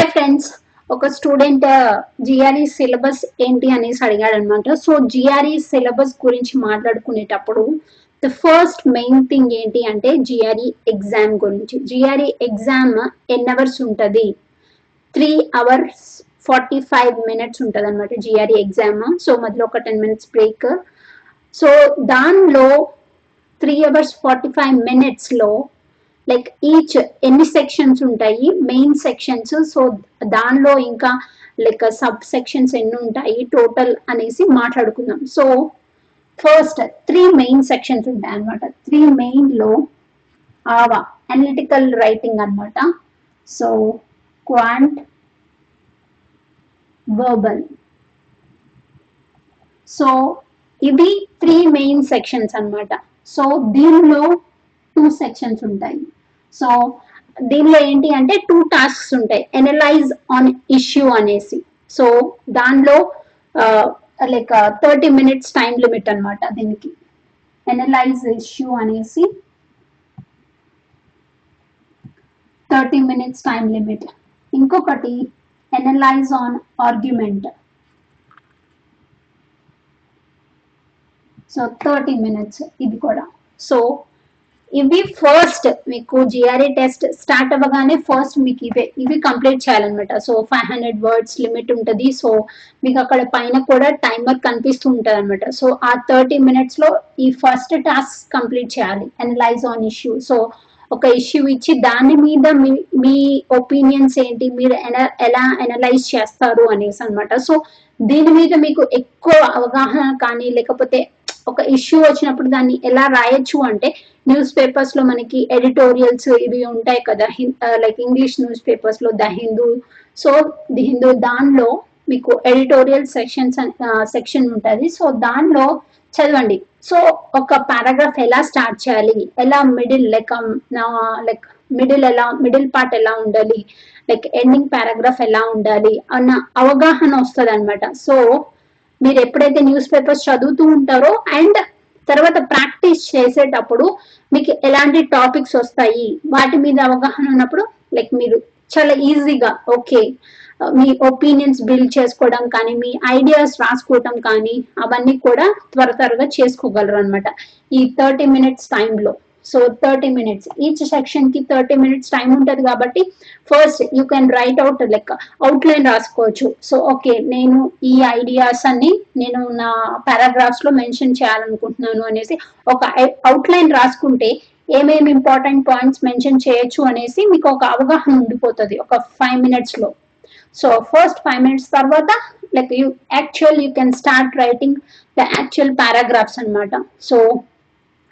Hi friends ఒక student GRE syllabus ఏంటి అనేసి అడిగాడు అనమాట సో జిఆర్ఈ సిలబస్ గురించి మాట్లాడుకునేటప్పుడు ద ఫస్ట్ మెయిన్ థింగ్ ఏంటి అంటే జిఆర్ఈ ఎగ్జామ్ గురించి. జిఆర్ఈ ఎగ్జామ్ ఎన్ అవర్స్ ఉంటుంది? Three hours forty five minutes ఉంటుంది అనమాట జిఆర్ఈ ఎగ్జామ్ సో మధ్యలో ఒక టెన్ మినిట్స్ బ్రేక్ సో దానిలో త్రీ అవర్స్ ఫార్టీ ఫైవ్ మినిట్స్లో లైక్ ఈచ్ ఎన్ని సెక్షన్స్ ఉంటాయి? మెయిన్ సెక్షన్స్ సో దానిలో ఇంకా లైక్ సబ్ సెక్షన్స్ ఎన్ని ఉంటాయి? టోటల్ అనేసి మాట్లాడుకుందాం. So first three main sections ఉంటాయి అనమాట త్రీ మెయిన్లో ఆవా అనలిటికల్ రైటింగ్ అన్నమాట. సో క్వాంట్ వర్బల్ సో ఇవి త్రీ మెయిన్ సెక్షన్స్ అన్నమాట. సో దీనిలో టూ సెక్షన్స్ ఉంటాయి. సో దీనిలో ఏంటి అంటే టూ టాస్క్స్ ఉంటాయి. ఎనలైజ్ ఆన్ ఇష్యూ అనేసి. సో దానిలో like thirty minutes time limit అన్నమాట దీనికి. ఎనలైజ్ ఇష్యూ అనేసి థర్టీ మినిట్స్ టైం లిమిట్ ఇంకొకటి analyze an argument so thirty minutes ఇది కూడా. సో ఇవి ఫస్ట్ మీకు జిఆర్ఏ టెస్ట్ స్టార్ట్ అవ్వగానే ఫస్ట్ మీకు ఇవే ఇవి కంప్లీట్ చేయాలన్నమాట. So five hundred words limit ఉంటుంది. సో మీకు అక్కడ పైన కూడా టైమర్ కనిపిస్తూ ఉంటుంది అనమాట సో ఆ థర్టీ మినిట్స్లో ఈ ఫస్ట్ టాస్క్ కంప్లీట్ చేయాలి. అనలైజ్ ఆన్ ఇష్యూ సో ఒక ఇష్యూ ఇచ్చి దాని మీద మీ మీ ఒపీనియన్స్ ఏంటి మీరు ఎన- ఎలా అనలైజ్ చేస్తారు అనేసి అనమాట సో దీని మీద మీకు ఎక్కువ అవగాహన కానీ లేకపోతే ఒక ఇష్యూ వచ్చినప్పుడు దాన్ని ఎలా రాయొచ్చు అంటే న్యూస్ పేపర్స్లో మనకి ఎడిటోరియల్స్ ఇవి ఉంటాయి కదా లైక్ ఇంగ్లీష్ న్యూస్ పేపర్స్లో the Hindu. So the Hindu దానిలో మీకు ఎడిటోరియల్ సెక్షన్స్ సెక్షన్ ఉంటుంది. సో దానిలో చదవండి. సో ఒక పారాగ్రాఫ్ ఎలా స్టార్ట్ చేయాలి? ఎలా మిడిల్ లైక్ లైక్ మిడిల్ ఎలా మిడిల్ పార్ట్ ఎలా ఉండాలి? లైక్ ఎండింగ్ పారాగ్రాఫ్ ఎలా ఉండాలి? అన్న అవగాహన వస్తుంది అనమాట సో మీరు ఎప్పుడైతే న్యూస్ పేపర్స్ చదువుతూ ఉంటారో అండ్ తర్వాత ప్రాక్టీస్ చేసేటప్పుడు మీకు ఎలాంటి టాపిక్స్ వస్తాయి వాటి మీద అవగాహన ఉన్నప్పుడు లైక్ మీరు చాలా ఈజీగా ఓకే మీ ఒపీనియన్స్ బిల్డ్ చేసుకోవడం కానీ మీ ఐడియాస్ రాసుకోవడం కానీ అవన్నీ కూడా త్వర త్వరగా చేసుకోగలరు అనమాట ఈ థర్టీ మినిట్స్ టైంలో. సో థర్టీ మినిట్స్ ఈచ్ సెక్షన్కి థర్టీ మినిట్స్ టైం ఉంటుంది కాబట్టి first you can write out like outline రాసుకోవచ్చు. సో ఓకే నేను ఈ ఐడియాస్ అన్ని నేను నా పారాగ్రాఫ్స్లో మెన్షన్ చేయాలనుకుంటున్నాను అనేసి ఒక అవుట్లైన్ రాసుకుంటే ఏమేమి ఇంపార్టెంట్ పాయింట్స్ మెన్షన్ చేయొచ్చు అనేసి మీకు ఒక అవగాహన ఉండిపోతుంది ఒక ఫైవ్ మినిట్స్లో. సో ఫస్ట్ ఫైవ్ మినిట్స్ తర్వాత like you actual you can start writing the actual paragraphs అన్నమాట. సో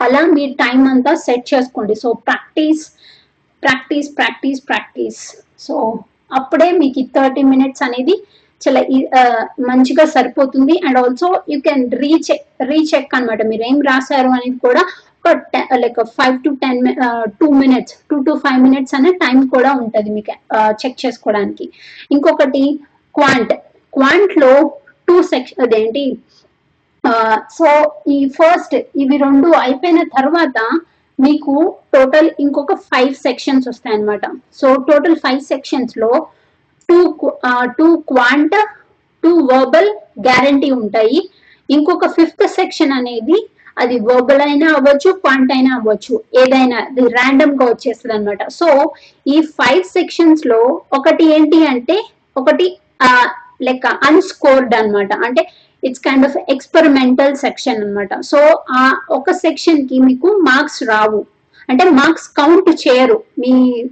అలా మీ టైం అంతా సెట్ చేసుకోండి. So practice practice practice practice so అప్పుడే మీకు థర్టీ మినిట్స్ అనేది చాలా ఈ- మంచిగా సరిపోతుంది. And also you can recheck recheck అనమాట మీరు ఏం రాశారు అనేది కూడా ఒక like five to ten two minutes two to five minutes అనే టైం కూడా ఉంటుంది మీకు చెక్ చేసుకోవడానికి. ఇంకొకటి క్వాంట్ క్వాంట్లో టూ సెక్షన్ అదేంటి సో ఈ ఫస్ట్ ఇవి రెండు అయిపోయిన తర్వాత మీకు టోటల్ ఇంకొక ఫైవ్ సెక్షన్స్ వస్తాయి అన్నమాట so total five సెక్షన్స్లో two two quant two verbal guarantee ఉంటాయి. ఇంకొక ఫిఫ్త్ సెక్షన్ అనేది అది వర్బల్ అయినా అవ్వచ్చు క్వాంట్ అయినా అవ్వచ్చు. ఏదైనా ర్యాండమ్గా వచ్చేస్తుంది అనమాట సో ఈ ఫైవ్ సెక్షన్స్లో ఒకటి ఏంటి అంటే ఒకటి లైక్ అన్స్కోర్డ్ అన్నమాట. అంటే it's kind of experimental section అన్నమాట. సో ఆ ఒక సెక్షన్కి మీకు మార్క్స్ రావు. అంటే మార్క్స్ కౌంట్ చేయరు మీ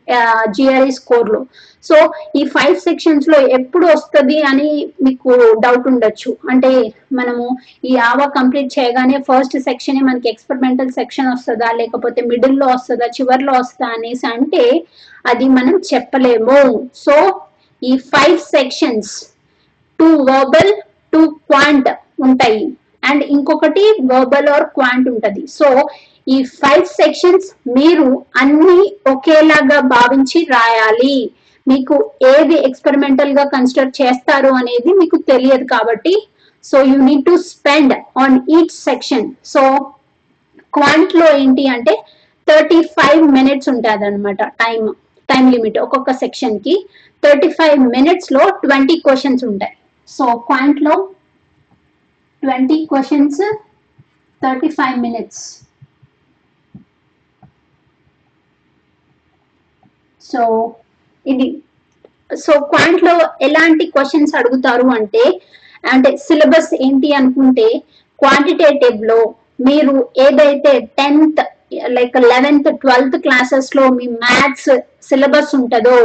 జిఆర్ఐ స్కోర్లో. సో ఈ ఫైవ్ సెక్షన్స్లో ఎప్పుడు వస్తుంది అని మీకు డౌట్ ఉండొచ్చు. అంటే మనము ఈ ఆవా కంప్లీట్ చేయగానే ఫస్ట్ సెక్షన్ మనకి ఎక్స్పెరిమెంటల్ సెక్షన్ వస్తుందా? లేకపోతే మిడిల్లో వస్తుందా? చివర్లో వస్తుందా? అనేసి అంటే అది మనం చెప్పలేము. సో ఈ five sections two verbal two quant ఉంటాయి. అండ్ ఇంకొకటి వర్బల్ ఆర్ క్వాంట్ ఉంటది. సో ఈ ఫైవ్ సెక్షన్స్ మీరు అన్ని ఒకేలాగా భావించి రాయాలి. మీకు ఏది ఎక్స్పెరిమెంటల్గా కన్సిడర్ చేస్తారు అనేది మీకు తెలియదు కాబట్టి so you need to spend on each section so క్వాంట్లో ఏంటి అంటే థర్టీ ఫైవ్ మినిట్స్ ఉంటుంది అనమాట టైం టైం లిమిట్ ఒక్కొక్క సెక్షన్కి. థర్టీ ఫైవ్ మినిట్స్లో ట్వంటీ క్వశ్చన్స్ ఉంటాయి. So క్వాంట్లో twenty questions thirty five minutes so ఇది సో క్వాంట్లో ఎలాంటి క్వశ్చన్స్ అడుగుతారు అంటే అంటే సిలబస్ ఏంటి అనుకుంటే క్వాంటిటేటివ్లో మీరు ఏదైతే టెన్త్ లైక్ లెవెన్త్ ట్వెల్త్ క్లాసెస్లో మీ మ్యాథ్స్ సిలబస్ ఉంటుందో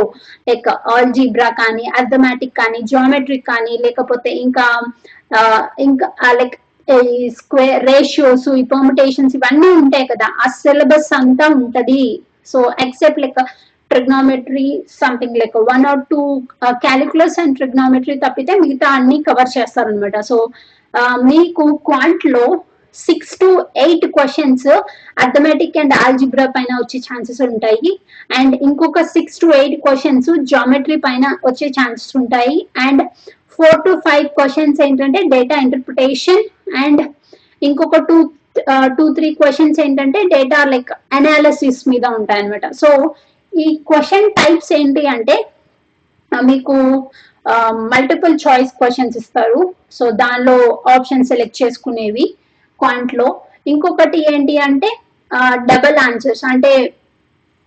లైక్ ఆల్జీబ్రా కానీ అర్థమాటిక్ కానీ జియోమెట్రిక్ కానీ లేకపోతే ఇంకా ఇంకా లైక్ ఈ స్క్వేర్ రేషియోస్ ఈ పర్మిటేషన్స్ ఇవన్నీ ఉంటాయి కదా ఆ సిలబస్ అంతా ఉంటది. So except like trigonometry something like one or two calculus and trigonometry తప్పితే మిగతా అన్ని కవర్ చేస్తారనమాట సో మీకు క్వాంట్లో six to eight questions arithmetic and algebra పైన వచ్చే ఛాన్సెస్ ఉంటాయి. అండ్ ఇంకొక six to eight questions geometry పైన వచ్చే ఛాన్సెస్ ఉంటాయి. And four to five questions ఏంటంటే డేటా ఇంటర్ప్రిటేషన్ అండ్ ఇంకొక టూ టూ త్రీ క్వశ్చన్స్ ఏంటంటే డేటా లైక్ అనాలిసిస్ మీద ఉంటాయి అనమాట సో ఈ క్వశ్చన్ టైప్స్ ఏంటి అంటే మీకు మల్టిపుల్ చాయిస్ క్వశ్చన్స్ ఇస్తారు. సో దానిలో ఆప్షన్ సెలెక్ట్ చేసుకునేవి. పాయింట్లో. ఇంకొకటి ఏంటి అంటే డబల్ ఆన్సర్స్ అంటే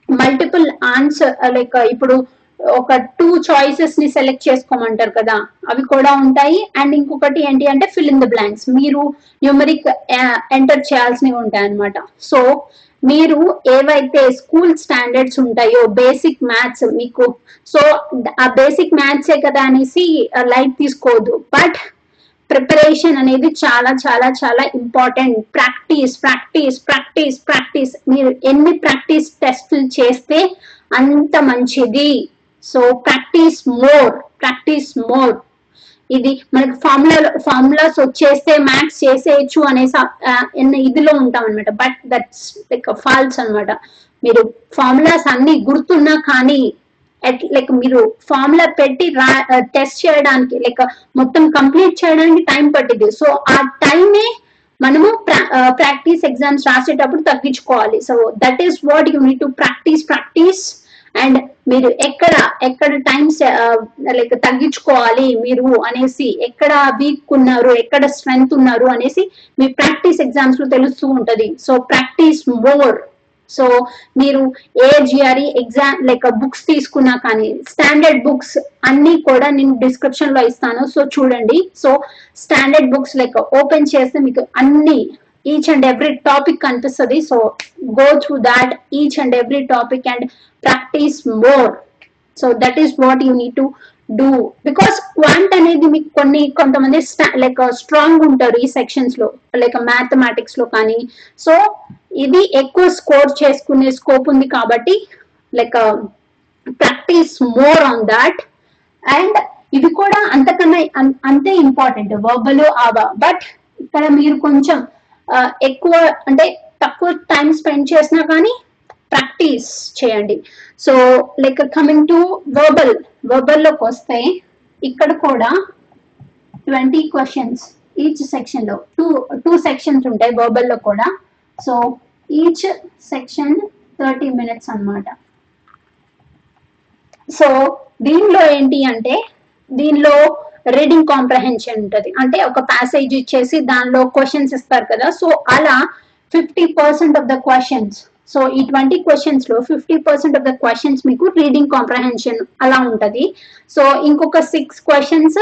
మల్టిపుల్ ఆన్సర్ లైక్ ఇప్పుడు ఒక టూ చాయిసెస్ని సెలెక్ట్ చేసుకోమంటారు కదా అవి కూడా ఉంటాయి. అండ్ ఇంకొకటి ఏంటి అంటే ఫిల్ ఇన్ ద బ్లాంక్స్ మీరు న్యూమరిక్ ఎంటర్ చేయాల్సినవి ఉంటాయి అనమాట సో మీరు ఏవైతే స్కూల్ స్టాండర్డ్స్ ఉంటాయో బేసిక్ మ్యాథ్స్ మీకు సో ఆ బేసిక్ మ్యాథ్సే కదా అనేసి లైట్ తీసుకోవద్దు. బట్ ప్రిపరేషన్ అనేది చాలా చాలా చాలా important practice practice practice practice మీరు ఎన్ని ప్రాక్టీస్ టెస్టులు చేస్తే అంత మంచిది. So practice more practice more ఇది మనకి ఫార్ములా ఫార్ములాస్ వచ్చేస్తే మ్యాథ్స్ చేసేయచ్చు అనే ఇదిలో ఉంటాం అనమాట బట్ దట్స్ లైక్ ఫాల్స్ అన్నమాట. మీరు ఫార్ములాస్ అన్ని గుర్తున్నా కానీ లైక్ మీరు ఫార్ములా పెట్టి రా uh, టెస్ట్ చేయడానికి లైక్ uh, మొత్తం కంప్లీట్ చేయడానికి టైం పట్టింది సో ఆ టైమే మనము ప్రాక్టీస్ ఎగ్జామ్స్ uh, రాసేటప్పుడు తగ్గించుకోవాలి. So that is what you need to practice practice and మీరు ఎక్కడ ఎక్కడ టైమ్స్ లైక్ తగ్గించుకోవాలి మీరు అనేసి ఎక్కడ వీక్ ఉన్నారు ఎక్కడ స్ట్రెంగ్త్ ఉన్నారు అనేసి మీ ప్రాక్టీస్ ఎగ్జామ్స్లో తెలుస్తూ ఉంటది. సో ప్రాక్టీస్ మోర్ సో మీరు ఏ జిఆర్ఈ ఎగ్జామ్ లైక్ బుక్స్ తీసుకున్నా కానీ స్టాండర్డ్ బుక్స్ అన్ని కూడా నేను డిస్క్రిప్షన్లో ఇస్తాను. సో చూడండి. So standard books like open చేస్తే మీకు అన్ని ఈచ్ అండ్ ఎవ్రీ టాపిక్ కనిపిస్తుంది. So go through that each and every topic and practice more so that is what you need to do because quant అనేది మీకు కొన్ని కొంతమంది like strong uh, ఉంటారు ఈ సెక్షన్స్లో లైక్ మ్యాథమెటిక్స్ uh, లో కానీ. So ఇది ఎక్కువ స్కోర్ చేసుకునే స్కోప్ ఉంది కాబట్టి like practice more on that and ఇది కూడా అంతకన్నా అంతే ఇంపార్టెంట్ వర్బల్ ఆవా బట్ ఇక్కడ మీరు కొంచెం ఎక్కువ అంటే తక్కువ టైం స్పెండ్ చేసినా కానీ ప్రాక్టీస్ చేయండి. So like coming to verbal వర్బల్లోకి వస్తే ఇక్కడ కూడా ట్వంటీ క్వశ్చన్స్ ఈచ్ సెక్షన్లో టూ టూ సెక్షన్స్ ఉంటాయి వర్బల్ కూడా. So each section thirty minutes అన్నమాట. సో దీనిలో ఏంటి అంటే దీనిలో రీడింగ్ కాంప్రహెన్షన్ ఉంటుంది. అంటే ఒక ప్యాసేజ్ ఇచ్చేసి దానిలో క్వశ్చన్స్ ఇస్తారు కదా. సో అలా fifty percent of the questions so ఈ twenty క్వశ్చన్స్లో fifty percent of the questions మీకు రీడింగ్ కాంప్రహెన్షన్ అలా ఉంటది. సో ఇంకొక సిక్స్ క్వశ్చన్స్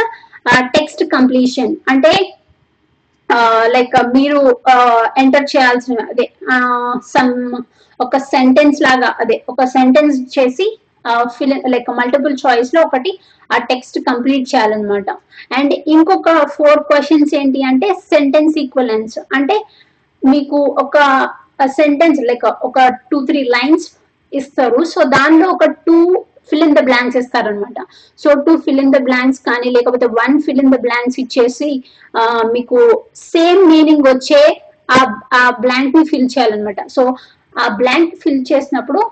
టెక్స్ట్ కంప్లీషన్ అంటే uh, లైక్ uh, మీరు uh, ఎంటర్ చేయాల్సిన అదే సమ్ ఒక సెంటెన్స్ లాగా అదే ఒక సెంటెన్స్ చేసి ఫిల్ లైక్ మల్టిపుల్ చాయిస్లో ఒకటి ఆ టెక్స్ట్ కంప్లీట్ చేయాలన్నమాట. అండ్ ఇంకొక ఫోర్ క్వశ్చన్స్ ఏంటి అంటే సెంటెన్స్ ఈక్వలెన్స్ అంటే మీకు ఒక సెంటెన్స్ లైక్ ఒక టూ త్రీ లైన్స్ ఇస్తారు. సో దానిలో ఒక two fill in the blanks ఇస్తారనమాట so two fill in the blanks కానీ లేకపోతే one fill in the blanks ఇచ్చేసి మీకు సేమ్ మీనింగ్ వచ్చే ఆ ఆ బ్లాంక్ని ఫిల్ చేయాలన్నమాట. సో ఆ బ్లాంక్ ఫిల్ చేసినప్పుడు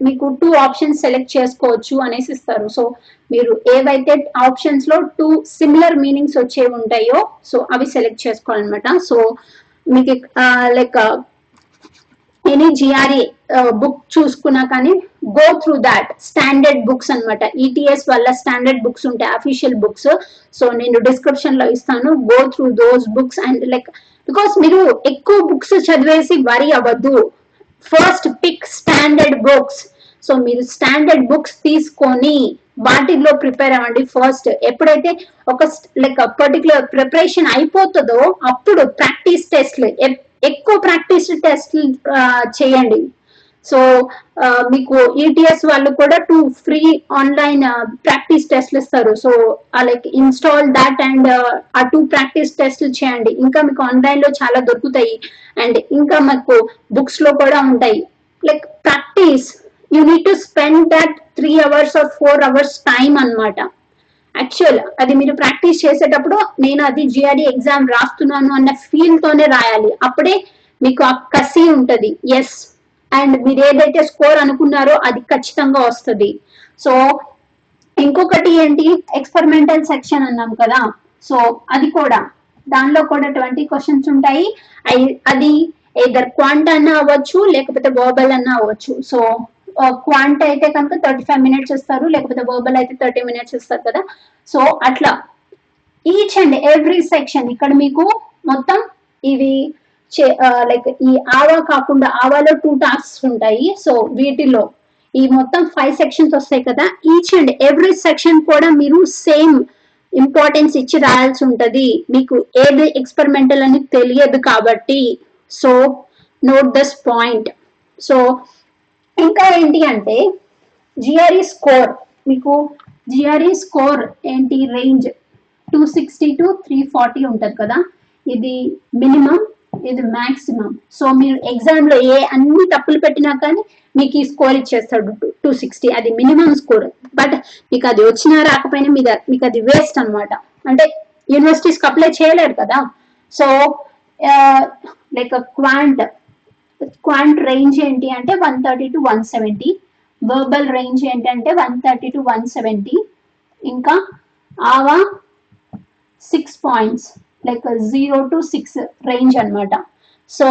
మీకు టూ ఆప్షన్స్ సెలెక్ట్ చేసుకోవచ్చు అనేసి ఇస్తారు. సో మీరు ఏవైతే ఆప్షన్స్లో టూ సిమిలర్ మీనింగ్స్ వచ్చేవి ఉంటాయో సో అవి సెలెక్ట్ చేసుకోవాలన్నమాట. సో మీకు లైక్ ఎనీ జిఆర్ఏ బుక్ చూసుకున్నా కానీ go through that standard books అన్నమాట. ఈటీఎస్ వల్ల స్టాండర్డ్ బుక్స్ ఉంటాయి అఫీషియల్ బుక్స్ సో నేను డిస్క్రిప్షన్లో ఇస్తాను go through those books and like because మీరు ఎక్కువ బుక్స్ చదివేసి వరి అవ్వద్దు. First pick standard books so మీరు స్టాండర్డ్ బుక్స్ తీసుకొని వాటిలో ప్రిపేర్ అవ్వండి ఫస్ట్ ఎప్పుడైతే ఒక లైక్ పర్టికులర్ ప్రిపరేషన్ అయిపోతుందో అప్పుడు ప్రాక్టీస్ టెస్ట్లు ఎక్కువ ప్రాక్టీస్ టెస్ట్లు చేయండి. సో మీకు ఈటీఎస్ వాళ్ళు కూడా టూ ఫ్రీ ఆన్లైన్ ప్రాక్టీస్ టెస్ట్లు ఇస్తారు. So like install that and ఆ టూ ప్రాక్టీస్ టెస్ట్లు చేయండి. ఇంకా మీకు ఆన్లైన్లో చాలా దొరుకుతాయి. అండ్ ఇంకా మాకు బుక్స్లో కూడా ఉంటాయి. Like practice you need to spend that three hours or four hours time అన్నమాట. యాక్చువల్ అది మీరు ప్రాక్టీస్ చేసేటప్పుడు నేను అది జిఆర్డి ఎగ్జామ్ రాస్తున్నాను అన్న ఫీల్ తోనే రాయాలి. అప్పుడే మీకు ఆ కసి ఉంటది. ఎస్ అండ్ మీరు ఏదైతే స్కోర్ అనుకున్నారో అది ఖచ్చితంగా వస్తుంది. సో ఇంకొకటి ఏంటి? ఎక్స్పెరిమెంటల్ సెక్షన్ అన్నాం కదా. సో అది కూడా. దానిలో కూడా ట్వంటీ క్వశ్చన్స్ ఉంటాయి. అది ఏదర్ క్వాంట్ అన్న అవ్వచ్చు లేకపోతే బోబల్ అన్న అవ్వచ్చు. సో Uh, క్వాంట్ అయితే కనుక థర్టీ ఫైవ్ మినిట్స్ ఇస్తారు లేకపోతే వర్బల్ అయితే థర్టీ మినిట్స్ ఇస్తారు కదా. సో అట్లా. ఈచ్ అండ్ ఎవ్రీ సెక్షన్ ఇక్కడ మీకు మొత్తం ఇవి లైక్ uh, ఈ ఆవా కాకుండా ఆవాలో టూ టాస్క్స్ ఉంటాయి. సో వీటిలో ఈ మొత్తం ఫైవ్ సెక్షన్స్ వస్తాయి కదా. ఈచ్ అండ్ ఎవ్రీ సెక్షన్ కూడా మీరు సేమ్ ఇంపార్టెన్స్ ఇచ్చి రాయాల్సి ఉంటుంది. మీకు ఏది ఎక్స్పెరిమెంటల్ అని తెలియదు కాబట్టి. So note this point so ఇంకా ఏంటి అంటే జిఆర్ఈ స్కోర్ మీకు జిఆర్ఈ స్కోర్ ఏంటి? Range two sixty to three forty ఉంటుంది కదా? ఇది మినిమం ఇది మ్యాక్సిమం సో మీరు ఎగ్జామ్లో ఏ అన్ని తప్పులు పెట్టినా కానీ మీకు ఈ స్కోర్ ఇచ్చేస్తాడు టూ సిక్స్టీ అది మినిమం స్కోర్ బట్ మీకు అది వచ్చినా రాకపోయినా మీద మీకు అది వేస్ట్ అన్నమాట. అంటే యూనివర్సిటీస్కి అప్లై చేయలేరు కదా? So like quant quant range ఏంటి అంటే one thirty to one seventy. Verbal range ఏంటంటే one thirty to one seventy. ఇంకా ఆవా six points like zero to six range అన్నమాట. సో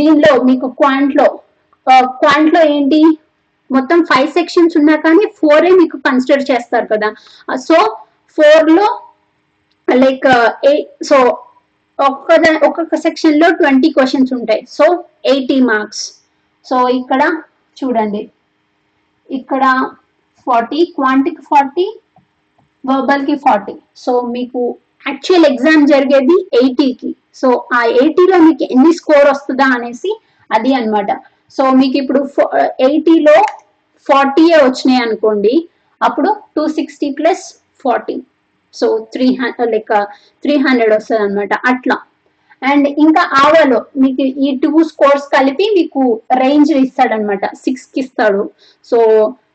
దీనిలో మీకు క్వాంట్లో క్వాంట్లో ఏంటి? మొత్తం ఫైవ్ సెక్షన్స్ ఉన్నా కానీ ఫోరే మీకు కన్సిడర్ చేస్తారు కదా. సో ఫోర్లో లైక్ ఏ సో ఒక్క ఒక్కొక్క సెక్షన్లో ట్వంటీ క్వశ్చన్స్ ఉంటాయి. సో ఎయిటీ మార్క్స్ సో ఇక్కడ చూడండి. ఇక్కడ ఫార్టీ క్వాంటిక్ ఫార్టీ వర్బల్కి ఫార్టీ సో మీకు యాక్చువల్ ఎగ్జామ్ జరిగేది ఎయిటీకి సో ఆ ఎయిటీలో మీకు ఎన్ని స్కోర్ వస్తుందా అనేసి అది అన్నమాట. సో మీకు ఇప్పుడు ఎయిటీలో ఫార్టీయే వచ్చినాయి అనుకోండి అప్పుడు two sixty plus forty so three hundred like three hundred వస్తుంది అనమాట అట్లా. అండ్ ఇంకా ఆవాలో మీకు ఈ టూ స్కోర్స్ కలిపి మీకు రేంజ్ ఇస్తాడనమాట సిక్స్కి ఇస్తాడు. సో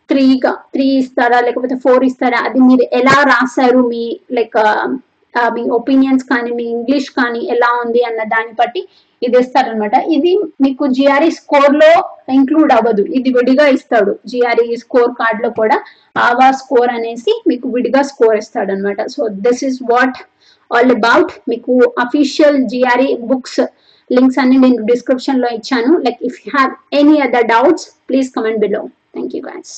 త్రీగా త్రీ ఇస్తారా లేకపోతే ఫోర్ ఇస్తారా అది మీరు ఎలా రాశారు మీ లైక్ uh, మీ ఒపీనియన్స్ కానీ మీ ఇంగ్లీష్ కానీ ఎలా ఉంది అన్న దాన్ని బట్టి ఇది ఇస్తారనమాట ఇది మీకు జిఆర్ఈ స్కోర్లో ఇంక్లూడ్ అవ్వదు. ఇది విడిగా ఇస్తాడు. జిఆర్ఈ స్కోర్ కార్డ్లో కూడా ఆవా స్కోర్ అనేసి మీకు విడిగా స్కోర్ ఇస్తాడు అనమాట so this is what all about మీకు అఫీషియల్ జిఆర్ఈ బుక్స్ లింక్స్ అన్ని నేను డిస్క్రిప్షన్లో ఇచ్చాను. Like if you have any other doubts please comment below thank you guys